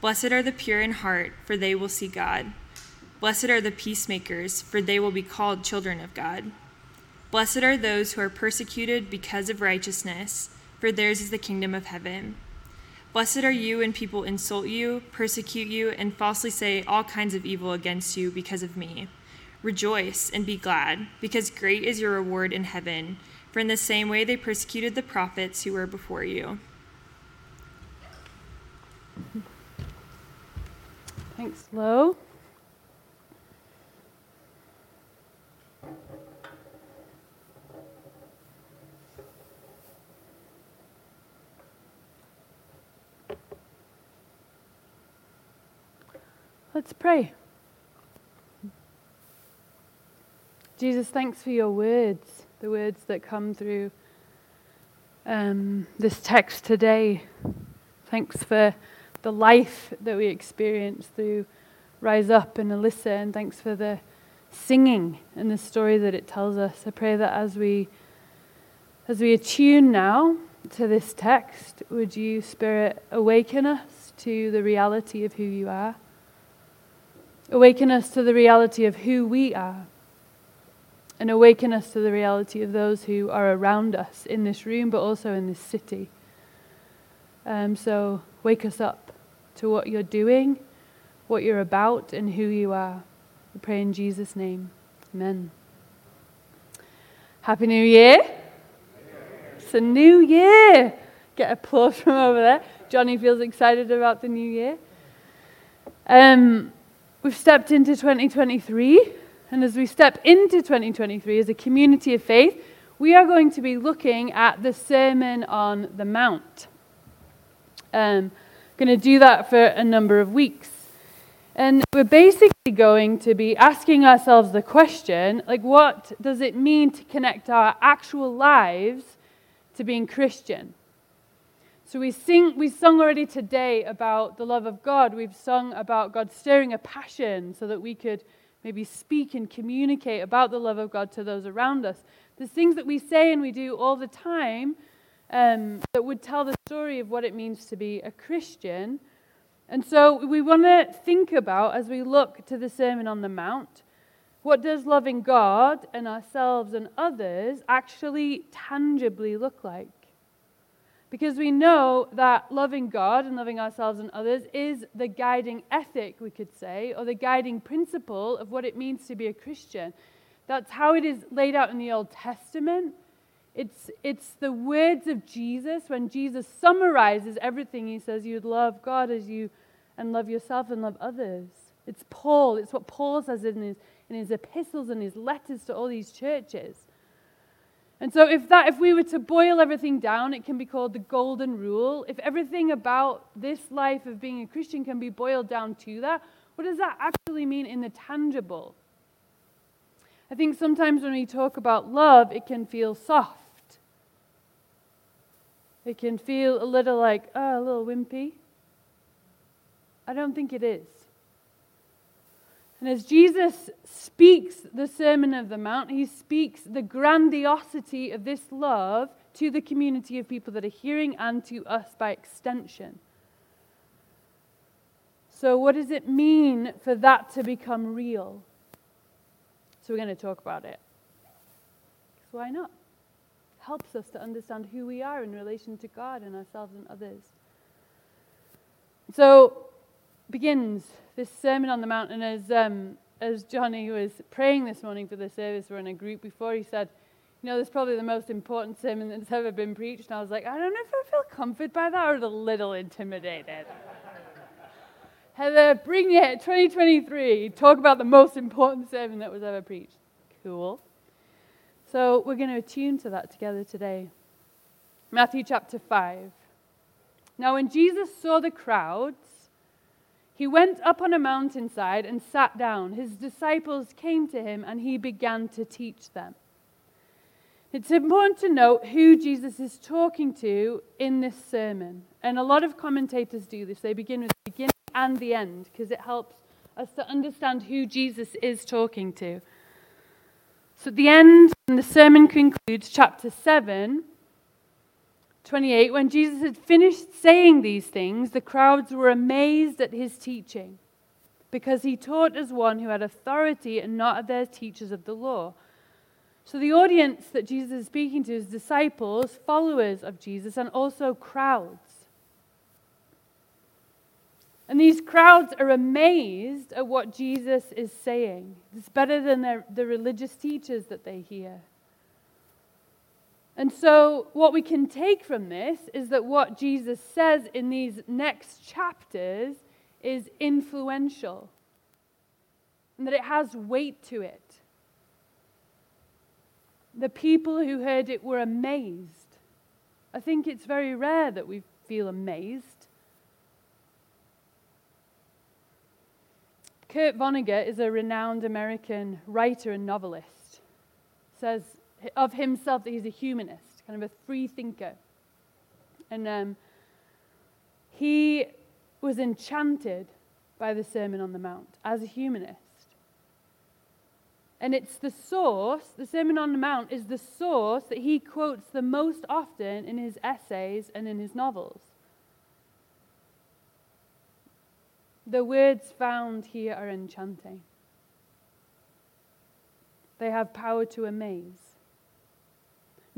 Blessed are the pure in heart, for they will see God. Blessed are the peacemakers, for they will be called children of God. Blessed are those who are persecuted because of righteousness, for theirs is the kingdom of heaven. Blessed are you when people insult you, persecute you, and falsely say all kinds of evil against you because of me. Rejoice and be glad, because great is your reward in heaven, for in the same way they persecuted the prophets who were before you. Thanks, Lo. Let's pray. Jesus, thanks for your words, the words that come through um, this text today. Thanks for the life that we experience through Rise Up and Alyssa, and thanks for the singing and the story that it tells us. I pray that as we as we attune now to this text, would you, Spirit, awaken us to the reality of who you are? Awaken us to the reality of who we are and awaken us to the reality of those who are around us in this room, but also in this city. Um, so, wake us up to what you're doing, what you're about, and who you are. We pray in Jesus' name. Amen. Happy New Year. It's a new year. Get applause from over there. Johnny feels excited about the new year. Um, we've stepped into 2023. And as we step into 2023 as a community of faith, we are going to be looking at the Sermon on the Mount. Um, going to do that for a number of weeks. And we're basically going to be asking ourselves the question like, what does it mean to connect our actual lives to being Christian? So we sing, we sung already today about the love of God. We've sung about God stirring a passion so that we could maybe speak and communicate about the love of God to those around us. There's things that we say and we do all the time um, that would tell the story of what it means to be a Christian. And so we want to think about, as we look to the Sermon on the Mount, what does loving God and ourselves and others actually tangibly look like? Because we know that loving God and loving ourselves and others is the guiding ethic, we could say, or the guiding principle of what it means to be a Christian. That's how it is laid out in the Old Testament. It's, it's the words of Jesus. When Jesus summarizes everything, he says, You'd love God as you and love yourself and love others. It's Paul. It's what Paul says in his, in his epistles and his letters to all these churches. And so if that if we were to boil everything down, it can be called the golden rule. If everything about this life of being a Christian can be boiled down to that, what does that actually mean in the tangible? I think sometimes when we talk about love, it can feel soft. It can feel a little like, oh, a little wimpy. I don't think it is. And as Jesus speaks the Sermon of the Mount, he speaks the grandiosity of this love to the community of people that are hearing and to us by extension. So, what does it mean for that to become real? So, we're going to talk about it. So why not? Helps us to understand who we are in relation to God and ourselves and others. So, begins this Sermon on the Mount, and as, um, as Johnny was praying this morning for the service, we're in a group before, he said, You know, this is probably the most important sermon that's ever been preached. And I was like, I don't know if I feel comforted by that or a little intimidated. Heather, bring it, 2023. Talk about the most important sermon that was ever preached. Cool. So we're going to attune to that together today. Matthew chapter 5. Now, when Jesus saw the crowds, He went up on a mountainside and sat down. His disciples came to him and he began to teach them. It's important to note who Jesus is talking to in this sermon. And a lot of commentators do this. They begin with the beginning and the end because it helps us to understand who Jesus is talking to. So at the end, and the sermon concludes, chapter 7, 28, when Jesus had finished saying these things, the crowds were amazed at his teaching, because he taught as one who had authority and not as their teachers of the law. So the audience that Jesus is speaking to is disciples, followers of Jesus, and also crowds. And these crowds are amazed at what Jesus is saying. It's better than the, the religious teachers that they hear. And so, what we can take from this is that what Jesus says in these next chapters is influential and that it has weight to it. The people who heard it were amazed. I think it's very rare that we feel amazed. Kurt Vonnegut is a renowned American writer and novelist. Says of himself that he's a humanist, kind of a free thinker. And um, he was enchanted by the Sermon on the Mount as a humanist. And it's the source, the Sermon on the Mount is the source that he quotes the most often in his essays and in his novels. The words found here are enchanting. They have power to amaze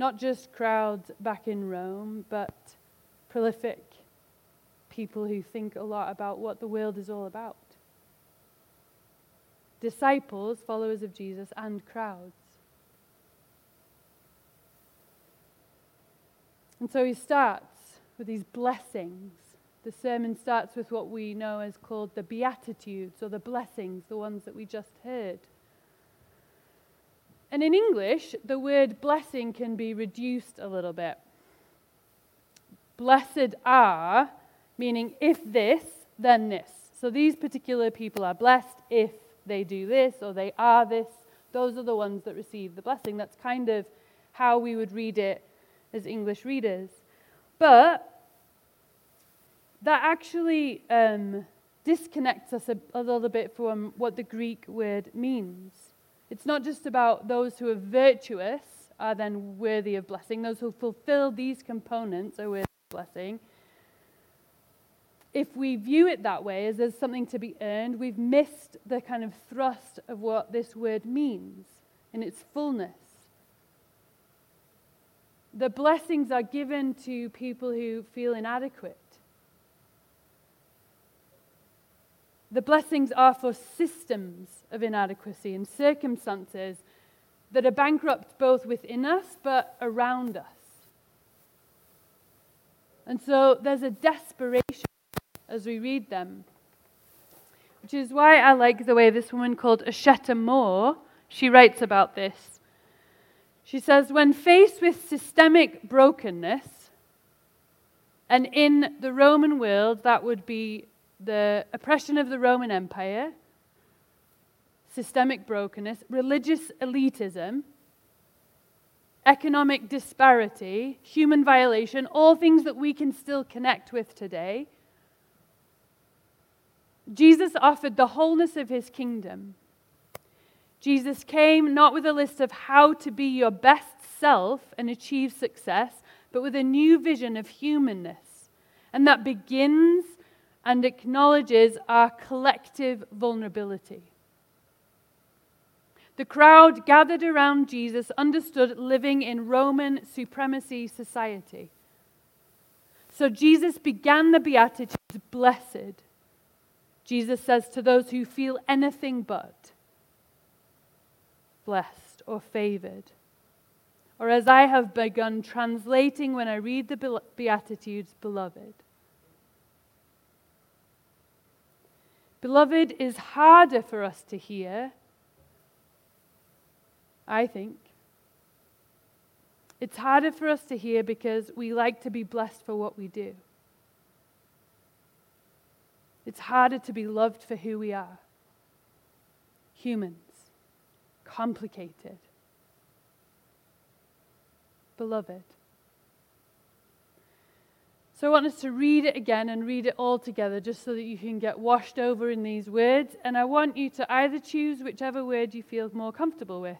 not just crowds back in Rome, but prolific people who think a lot about what the world is all about. Disciples, followers of Jesus, and crowds. And so he starts with these blessings. The sermon starts with what we know as called the Beatitudes or the blessings, the ones that we just heard. And in English, the word blessing can be reduced a little bit. Blessed are, meaning if this, then this. So these particular people are blessed if they do this or they are this. Those are the ones that receive the blessing. That's kind of how we would read it as English readers. But that actually um, disconnects us a, a little bit from what the Greek word means. It's not just about those who are virtuous are then worthy of blessing, those who fulfill these components are worthy of blessing. If we view it that way, as there's something to be earned, we've missed the kind of thrust of what this word means in its fullness. The blessings are given to people who feel inadequate. The blessings are for systems of inadequacy and circumstances that are bankrupt both within us but around us. And so there's a desperation as we read them, which is why I like the way this woman called Osheta Moore, she writes about this. She says, when faced with systemic brokenness, and in the Roman world that would be the oppression of the Roman Empire, systemic brokenness, religious elitism, economic disparity, human violation, all things that we can still connect with today. Jesus offered the wholeness of his kingdom. Jesus came not with a list of how to be your best self and achieve success, but with a new vision of humanness. And that begins and acknowledges our collective vulnerability. The crowd gathered around Jesus understood living in Roman supremacy society. So Jesus began the Beatitudes blessed. Jesus says to those who feel anything but blessed or favored. Or as I have begun translating when I read the Beatitudes, beloved. Beloved is harder for us to hear, I think. It's harder for us to hear because we like to be blessed for what we do. It's harder to be loved for who we are humans, complicated. Beloved. So I want us to read it again and read it all together just so that you can get washed over in these words. And I want you to either choose whichever word you feel more comfortable with.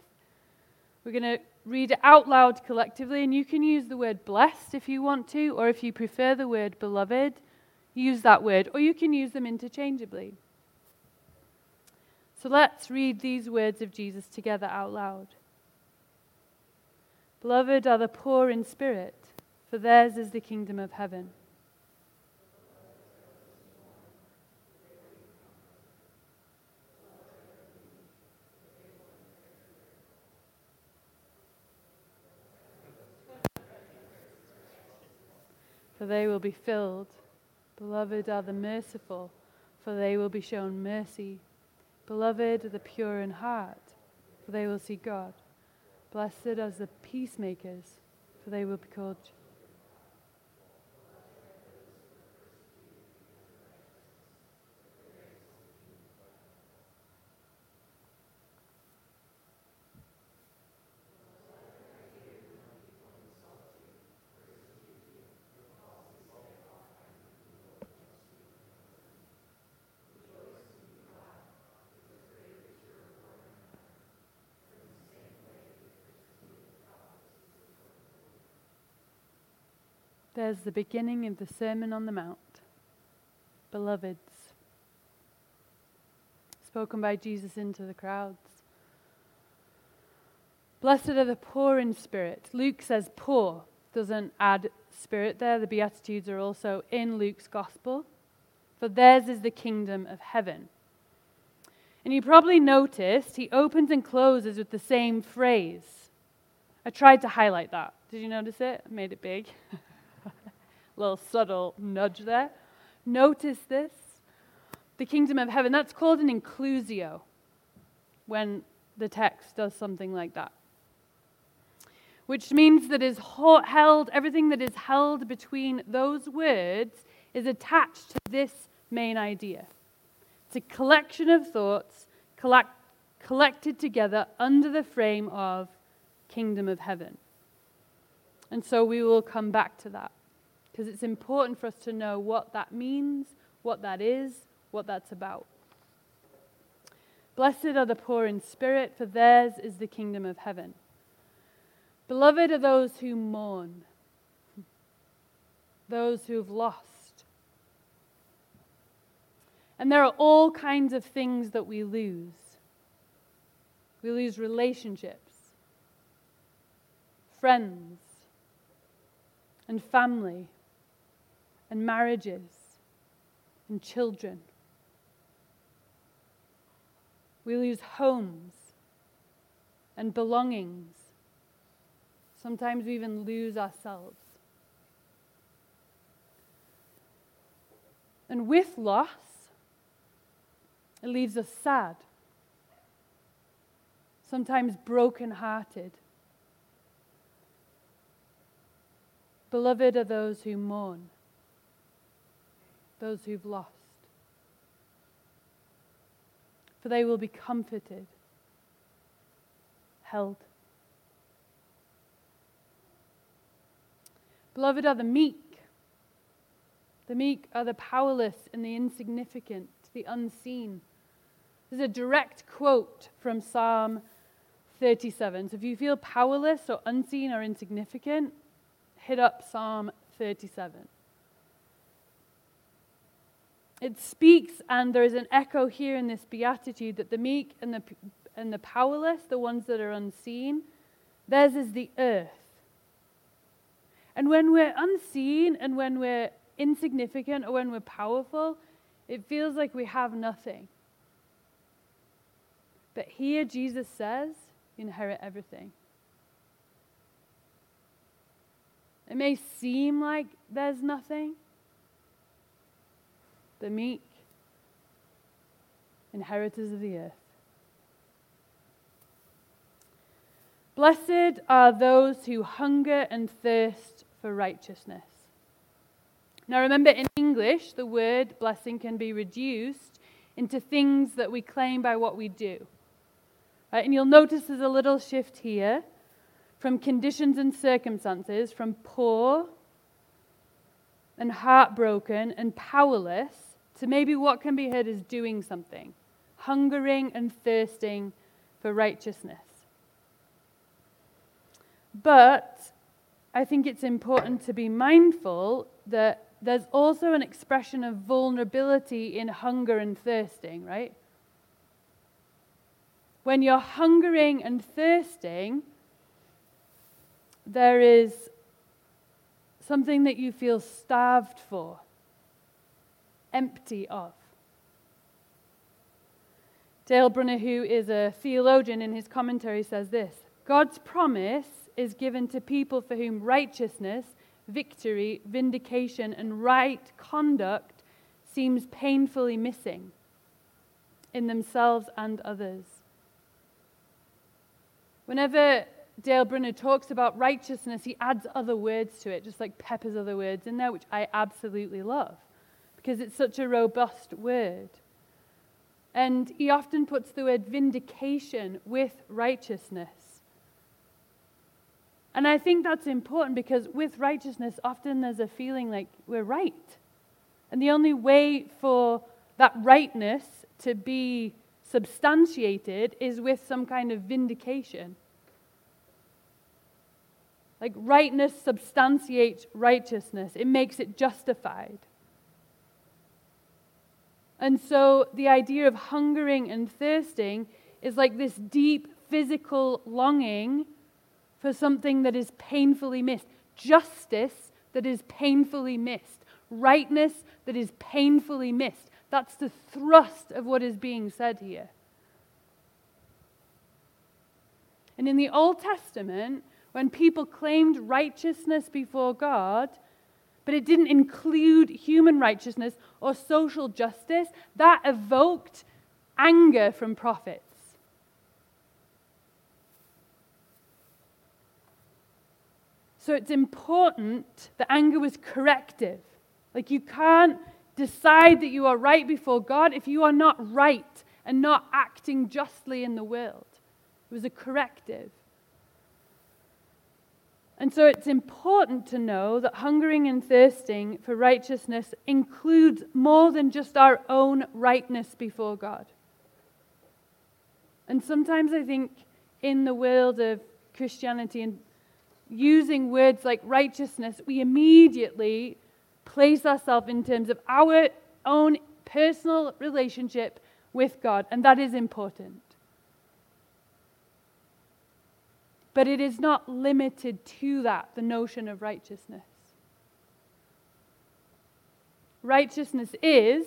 We're going to read it out loud collectively, and you can use the word blessed if you want to, or if you prefer the word beloved, use that word, or you can use them interchangeably. So let's read these words of Jesus together out loud. Beloved are the poor in spirit for theirs is the kingdom of heaven. For they will be filled. Beloved are the merciful, for they will be shown mercy. Beloved are the pure in heart, for they will see God. Blessed are the peacemakers, for they will be called There's the beginning of the Sermon on the Mount. Beloveds, spoken by Jesus into the crowds. Blessed are the poor in spirit. Luke says poor, doesn't add spirit there. The Beatitudes are also in Luke's gospel. For theirs is the kingdom of heaven. And you probably noticed he opens and closes with the same phrase. I tried to highlight that. Did you notice it? I made it big. little subtle nudge there. Notice this. The kingdom of heaven, that's called an inclusio when the text does something like that. Which means that is held, everything that is held between those words is attached to this main idea. It's a collection of thoughts collect, collected together under the frame of kingdom of heaven. And so we will come back to that because it's important for us to know what that means, what that is, what that's about. Blessed are the poor in spirit, for theirs is the kingdom of heaven. Beloved are those who mourn, those who have lost. And there are all kinds of things that we lose. We lose relationships, friends, and family and marriages and children. We lose homes and belongings. Sometimes we even lose ourselves. And with loss, it leaves us sad, sometimes broken-hearted. Beloved are those who mourn those who've lost. For they will be comforted, held. Beloved are the meek. The meek are the powerless and the insignificant, the unseen. There's a direct quote from Psalm 37. So if you feel powerless or unseen or insignificant, hit up Psalm 37 it speaks, and there is an echo here in this beatitude that the meek and the, and the powerless, the ones that are unseen, theirs is the earth. And when we're unseen and when we're insignificant or when we're powerful, it feels like we have nothing. But here Jesus says, you inherit everything. It may seem like there's nothing, the meek, inheritors of the earth. Blessed are those who hunger and thirst for righteousness. Now remember, in English, the word blessing can be reduced into things that we claim by what we do. Right? And you'll notice there's a little shift here from conditions and circumstances, from poor and heartbroken and powerless, to maybe what can be heard is doing something, hungering and thirsting for righteousness. But I think it's important to be mindful that there's also an expression of vulnerability in hunger and thirsting, right? When you're hungering and thirsting, there is something that you feel starved for, empty of. Dale Bruner, who is a theologian, in his commentary says this God's promise is given to people for whom righteousness, victory, vindication, and right conduct seems painfully missing in themselves and others. Whenever Dale Bruner talks about righteousness, he adds other words to it, just like peppers other words in there, which I absolutely love because it's such a robust word. And he often puts the word vindication with righteousness. And I think that's important because with righteousness, often there's a feeling like we're right. And the only way for that rightness to be substantiated is with some kind of vindication. Like rightness substantiates righteousness, it makes it justified. And so the idea of hungering and thirsting is like this deep physical longing for something that is painfully missed, justice that is painfully missed, rightness that is painfully missed. That's the thrust of what is being said here. And in the Old Testament, when people claimed righteousness before God, but it didn't include human righteousness or social justice, that evoked anger from prophets. So it's important that anger was corrective. Like you can't decide that you are right before God if you are not right and not acting justly in the world. It was a corrective. And so it's important to know that hungering and thirsting for righteousness includes more than just our own rightness before God. And sometimes I think in the world of Christianity and using words like righteousness, we immediately place ourselves in terms of our own personal relationship with God, and that is important. But it is not limited to that, the notion of righteousness. Righteousness is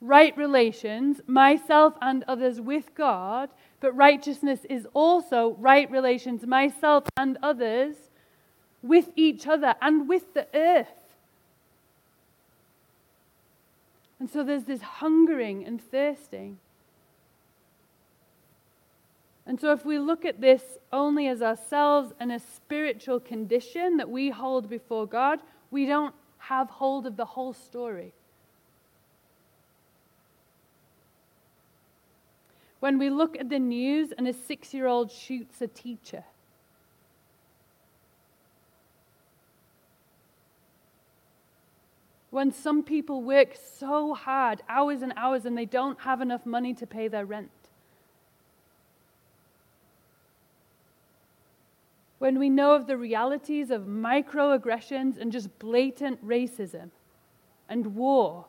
right relations, myself and others with God, but righteousness is also right relations, myself and others with each other and with the earth. And so there's this hungering and thirsting. And so, if we look at this only as ourselves and a spiritual condition that we hold before God, we don't have hold of the whole story. When we look at the news and a six year old shoots a teacher, when some people work so hard, hours and hours, and they don't have enough money to pay their rent. When we know of the realities of microaggressions and just blatant racism and war.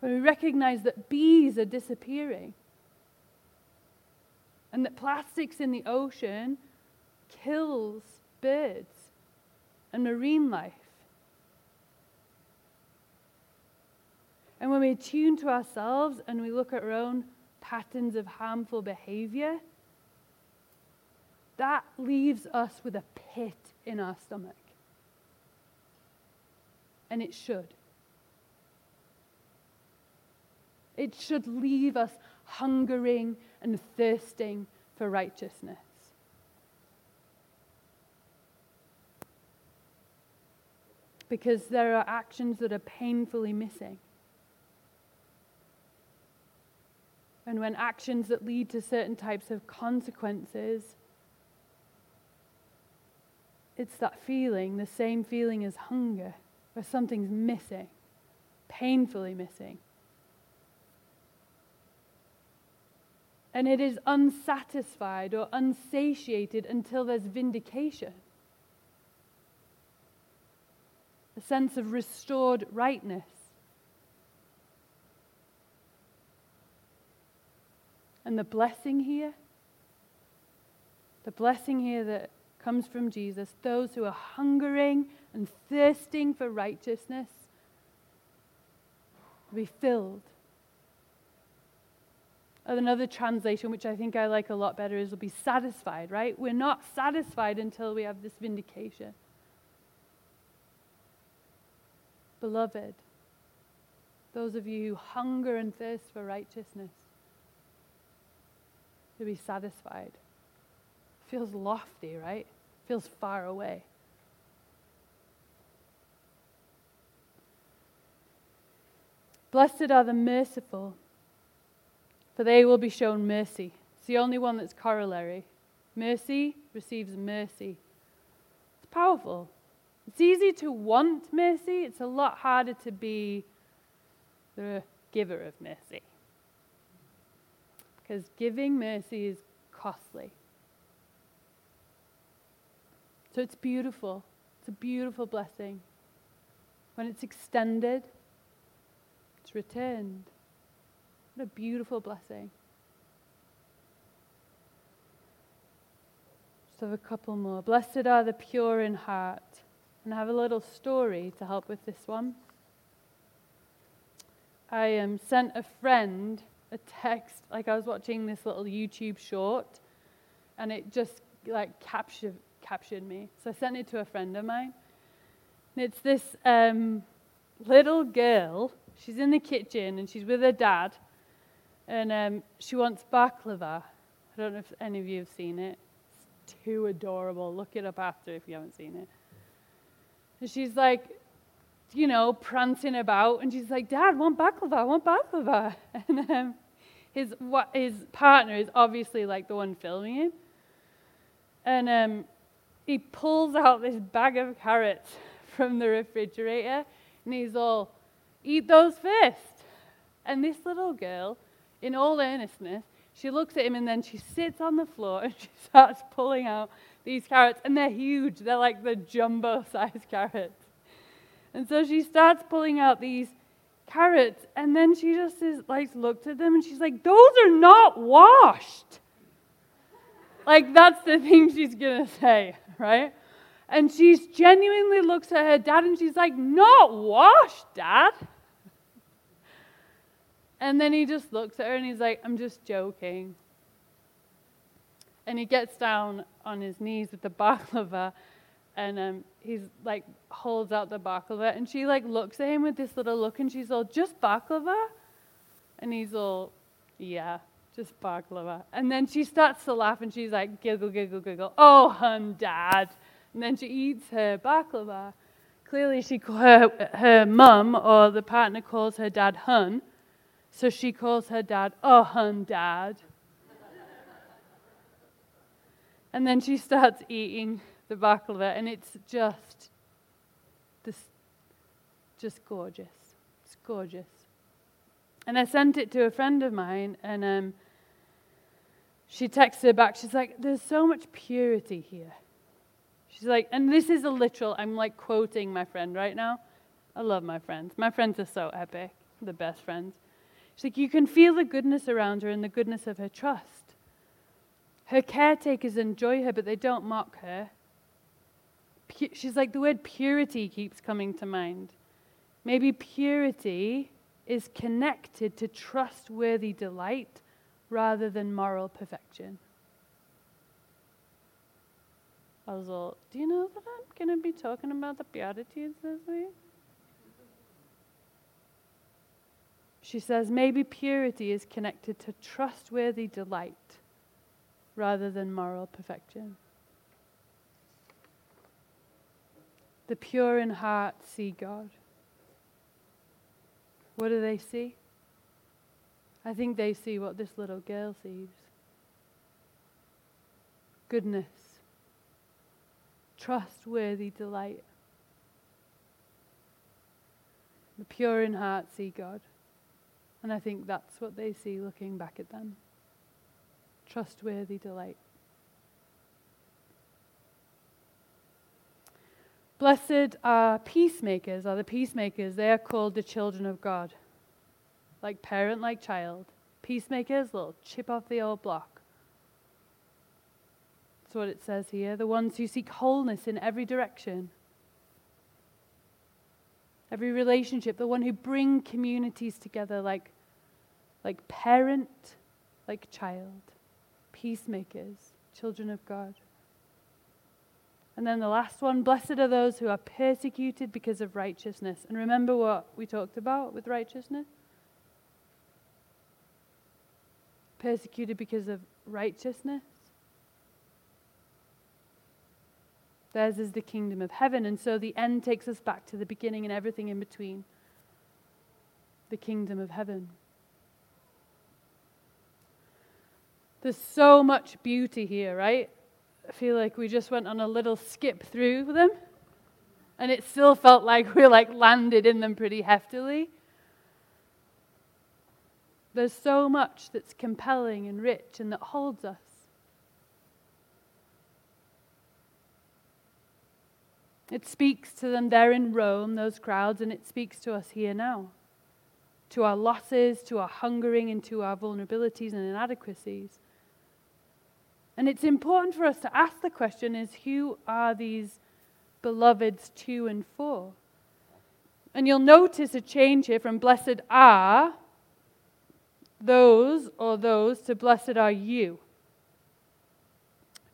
When we recognize that bees are disappearing and that plastics in the ocean kills birds and marine life. And when we tune to ourselves and we look at our own patterns of harmful behavior, that leaves us with a pit in our stomach. And it should. It should leave us hungering and thirsting for righteousness. because there are actions that are painfully missing. And when actions that lead to certain types of consequences, it's that feeling, the same feeling as hunger, where something's missing, painfully missing. And it is unsatisfied or unsatiated until there's vindication. A sense of restored rightness. And the blessing here, the blessing here that comes from Jesus, those who are hungering and thirsting for righteousness be filled. Another translation, which I think I like a lot better, is will be satisfied, right? We're not satisfied until we have this vindication. Beloved, those of you who hunger and thirst for righteousness, to be satisfied. Feels lofty, right? Feels far away. Blessed are the merciful, for they will be shown mercy. It's the only one that's corollary. Mercy receives mercy. It's powerful. It's easy to want mercy, it's a lot harder to be the giver of mercy because giving mercy is costly. So it's beautiful. It's a beautiful blessing. When it's extended, it's returned. What a beautiful blessing. Just have a couple more. Blessed are the pure in heart. And I have a little story to help with this one. I um, sent a friend a text, like I was watching this little YouTube short, and it just like captured captured me. So I sent it to a friend of mine. And it's this um, little girl. She's in the kitchen and she's with her dad, and um, she wants baklava. I don't know if any of you have seen it. It's too adorable. Look it up after if you haven't seen it. And she's like, you know, prancing about, and she's like, "Dad, want baklava? Want baklava?" And um, his what his partner is obviously like the one filming him, and um, he pulls out this bag of carrots from the refrigerator, and he's all, "Eat those first. And this little girl, in all earnestness, she looks at him and then she sits on the floor and she starts pulling out these carrots, and they're huge. They're like the jumbo-sized carrots. And so she starts pulling out these carrots. And then she just is, like looked at them and she's like, those are not washed. like that's the thing she's gonna say, right? And she genuinely looks at her dad and she's like, not washed, dad. And then he just looks at her and he's like, I'm just joking. And he gets down on his knees with the baklava and um, he's like holds out the baklava and she like looks at him with this little look and she's all just baklava? And he's all yeah just baklava. And then she starts to laugh and she's like giggle giggle giggle. Oh hun dad. And then she eats her baklava. Clearly she her, her mum or the partner calls her dad hun. So she calls her dad oh hun dad. And then she starts eating the baklava, and it's just this, just gorgeous. It's gorgeous. And I sent it to a friend of mine, and um, she texted her back. She's like, "There's so much purity here." She's like, and this is a literal. I'm like quoting my friend right now. I love my friends. My friends are so epic. The best friends. She's like, you can feel the goodness around her and the goodness of her trust. Her caretakers enjoy her, but they don't mock her pu- she's like, the word purity keeps coming to mind. Maybe purity is connected to trustworthy delight rather than moral perfection. I was all, do you know that I'm going to be talking about the Beatitudes this week? She says, maybe purity is connected to trustworthy delight rather than moral perfection. The pure in heart see God. What do they see? I think they see what this little girl sees goodness, trustworthy delight. The pure in heart see God. And I think that's what they see looking back at them trustworthy delight. Blessed are peacemakers, are the peacemakers. They are called the children of God. Like parent, like child. Peacemakers, little chip off the old block. That's what it says here. The ones who seek wholeness in every direction. Every relationship, the one who bring communities together like, like parent, like child. Peacemakers, children of God. And then the last one blessed are those who are persecuted because of righteousness. And remember what we talked about with righteousness? Persecuted because of righteousness. Theirs is the kingdom of heaven. And so the end takes us back to the beginning and everything in between the kingdom of heaven. There's so much beauty here, right? I feel like we just went on a little skip through them, and it still felt like we like landed in them pretty heftily. There's so much that's compelling and rich and that holds us. It speaks to them there in Rome, those crowds, and it speaks to us here now. To our losses, to our hungering, and to our vulnerabilities and inadequacies. And it's important for us to ask the question is who are these beloveds two and four? And you'll notice a change here from blessed are those or those to blessed are you.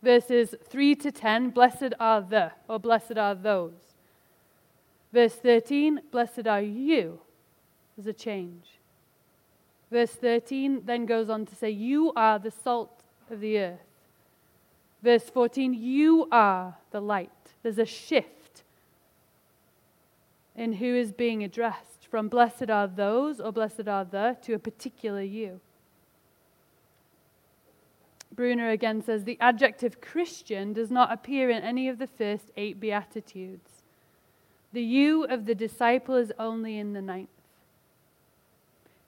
Verses 3 to 10, blessed are the or blessed are those. Verse 13, blessed are you. There's a change. Verse 13 then goes on to say, You are the salt of the earth. Verse 14, you are the light. There's a shift in who is being addressed from blessed are those or blessed are the to a particular you. Bruner again says the adjective Christian does not appear in any of the first eight Beatitudes. The you of the disciple is only in the ninth.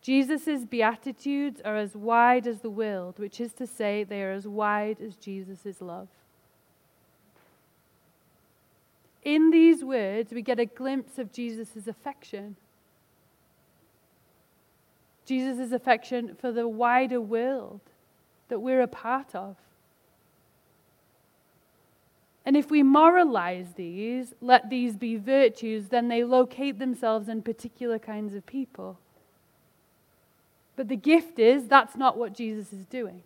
Jesus' beatitudes are as wide as the world, which is to say, they are as wide as Jesus' love. In these words, we get a glimpse of Jesus' affection. Jesus' affection for the wider world that we're a part of. And if we moralize these, let these be virtues, then they locate themselves in particular kinds of people. But the gift is that's not what Jesus is doing.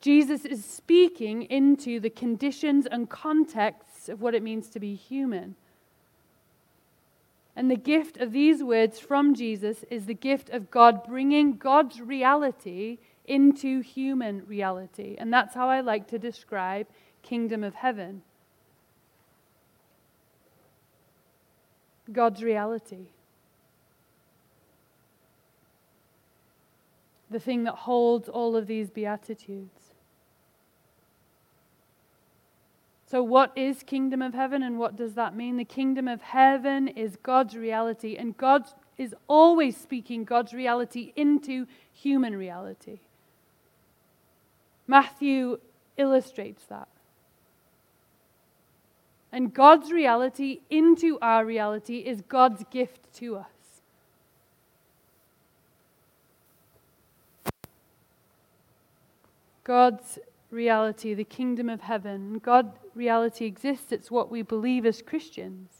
Jesus is speaking into the conditions and contexts of what it means to be human. And the gift of these words from Jesus is the gift of God bringing God's reality into human reality. And that's how I like to describe kingdom of heaven. God's reality. The thing that holds all of these Beatitudes. So, what is kingdom of heaven and what does that mean? The kingdom of heaven is God's reality, and God is always speaking God's reality into human reality. Matthew illustrates that. And God's reality into our reality is God's gift to us. God's reality, the kingdom of heaven. God reality exists. It's what we believe as Christians.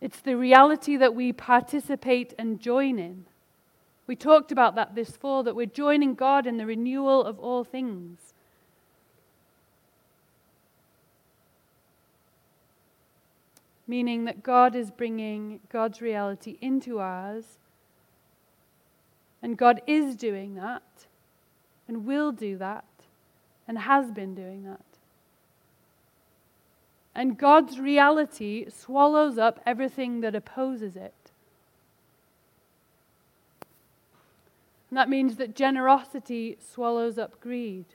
It's the reality that we participate and join in. We talked about that this fall, that we're joining God in the renewal of all things. Meaning that God is bringing God's reality into ours, and God is doing that and will do that and has been doing that. And God's reality swallows up everything that opposes it. And that means that generosity swallows up greed.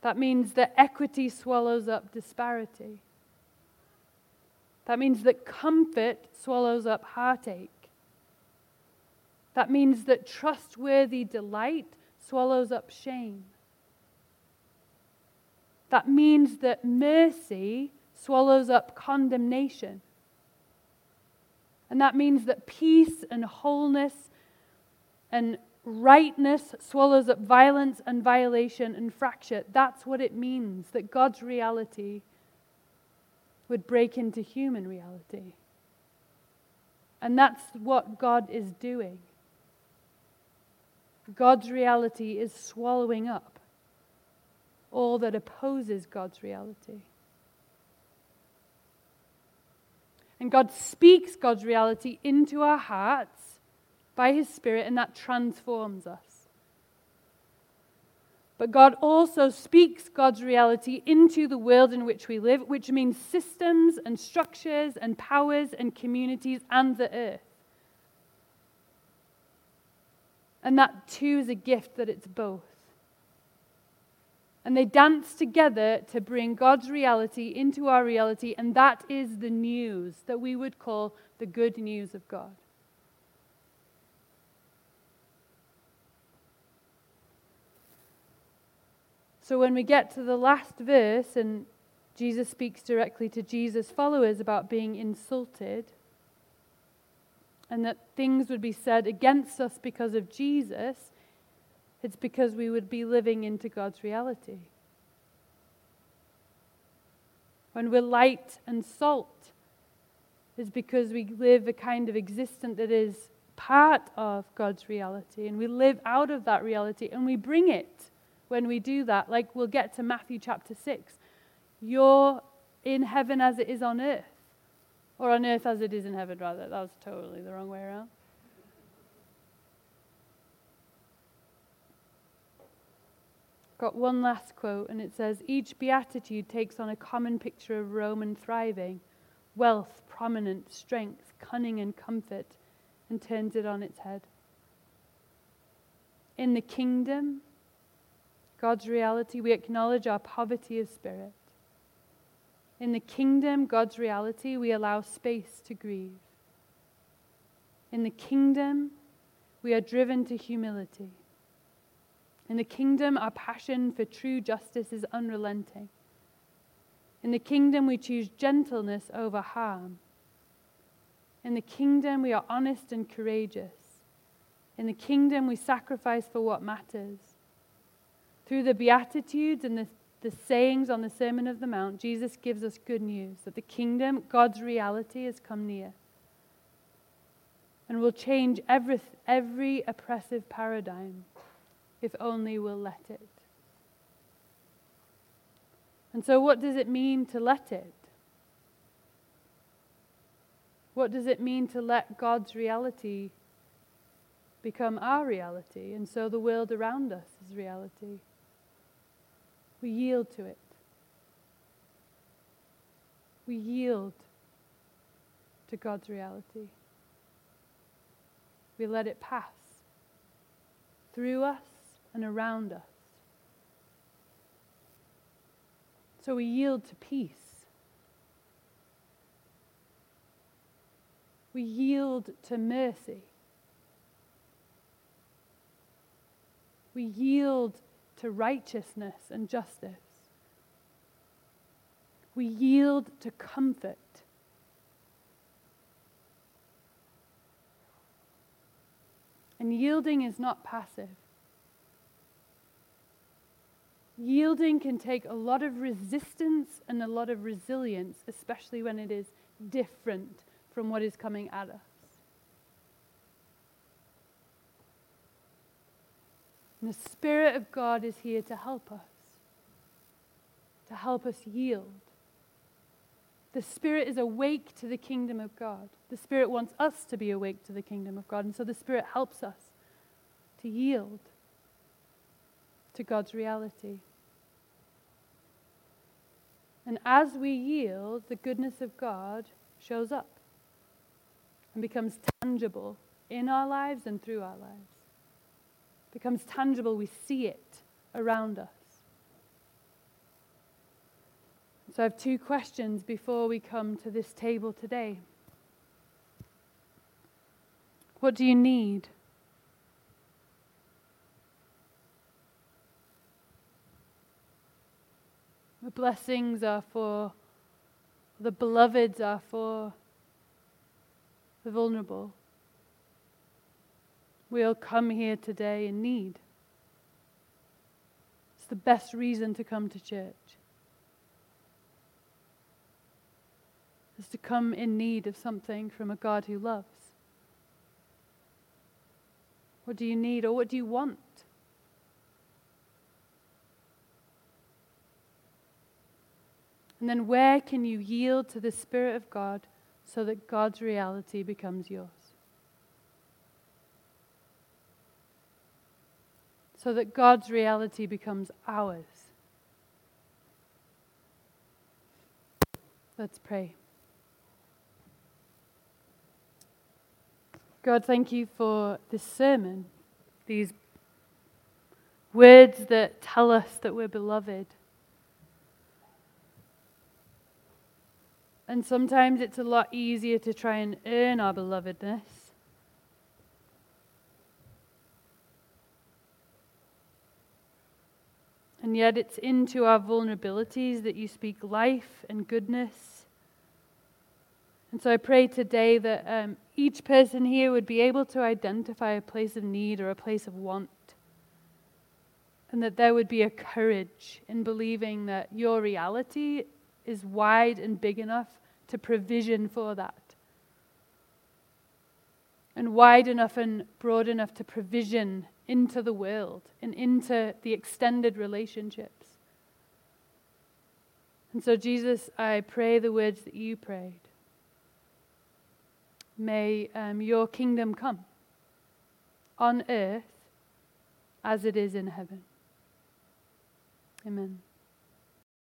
That means that equity swallows up disparity. That means that comfort swallows up heartache. That means that trustworthy delight swallows up shame. That means that mercy swallows up condemnation. And that means that peace and wholeness and rightness swallows up violence and violation and fracture. That's what it means that God's reality would break into human reality. And that's what God is doing. God's reality is swallowing up all that opposes God's reality. And God speaks God's reality into our hearts by His Spirit, and that transforms us. But God also speaks God's reality into the world in which we live, which means systems and structures and powers and communities and the earth. And that too is a gift that it's both. And they dance together to bring God's reality into our reality, and that is the news that we would call the good news of God. So when we get to the last verse, and Jesus speaks directly to Jesus' followers about being insulted, and that things would be said against us because of Jesus, it's because we would be living into God's reality. When we're light and salt, it's because we live a kind of existence that is part of God's reality, and we live out of that reality, and we bring it when we do that. Like we'll get to Matthew chapter 6. You're in heaven as it is on earth. Or on earth as it is in heaven, rather. That was totally the wrong way around. Got one last quote, and it says Each beatitude takes on a common picture of Roman thriving, wealth, prominence, strength, cunning, and comfort, and turns it on its head. In the kingdom, God's reality, we acknowledge our poverty of spirit. In the kingdom, God's reality, we allow space to grieve. In the kingdom, we are driven to humility. In the kingdom, our passion for true justice is unrelenting. In the kingdom, we choose gentleness over harm. In the kingdom, we are honest and courageous. In the kingdom, we sacrifice for what matters. Through the Beatitudes and the, the sayings on the Sermon of the Mount, Jesus gives us good news that the kingdom, God's reality, has come near and will change every, every oppressive paradigm if only we'll let it. And so, what does it mean to let it? What does it mean to let God's reality become our reality and so the world around us is reality? We yield to it. We yield to God's reality. We let it pass through us and around us. So we yield to peace. We yield to mercy. We yield to righteousness and justice. We yield to comfort. And yielding is not passive. Yielding can take a lot of resistance and a lot of resilience, especially when it is different from what is coming at us. And the Spirit of God is here to help us, to help us yield. The Spirit is awake to the kingdom of God. The Spirit wants us to be awake to the kingdom of God. And so the Spirit helps us to yield to God's reality. And as we yield, the goodness of God shows up and becomes tangible in our lives and through our lives. Becomes tangible, we see it around us. So I have two questions before we come to this table today. What do you need? The blessings are for, the beloveds are for the vulnerable. We'll come here today in need. It's the best reason to come to church. Is to come in need of something from a God who loves. What do you need or what do you want? And then where can you yield to the Spirit of God so that God's reality becomes yours? So that God's reality becomes ours. Let's pray. God, thank you for this sermon, these words that tell us that we're beloved. And sometimes it's a lot easier to try and earn our belovedness. And yet it's into our vulnerabilities that you speak life and goodness. And so I pray today that um, each person here would be able to identify a place of need or a place of want. And that there would be a courage in believing that your reality is wide and big enough to provision for that. And wide enough and broad enough to provision into the world and into the extended relationships. And so, Jesus, I pray the words that you prayed. May um, your kingdom come on earth as it is in heaven. Amen.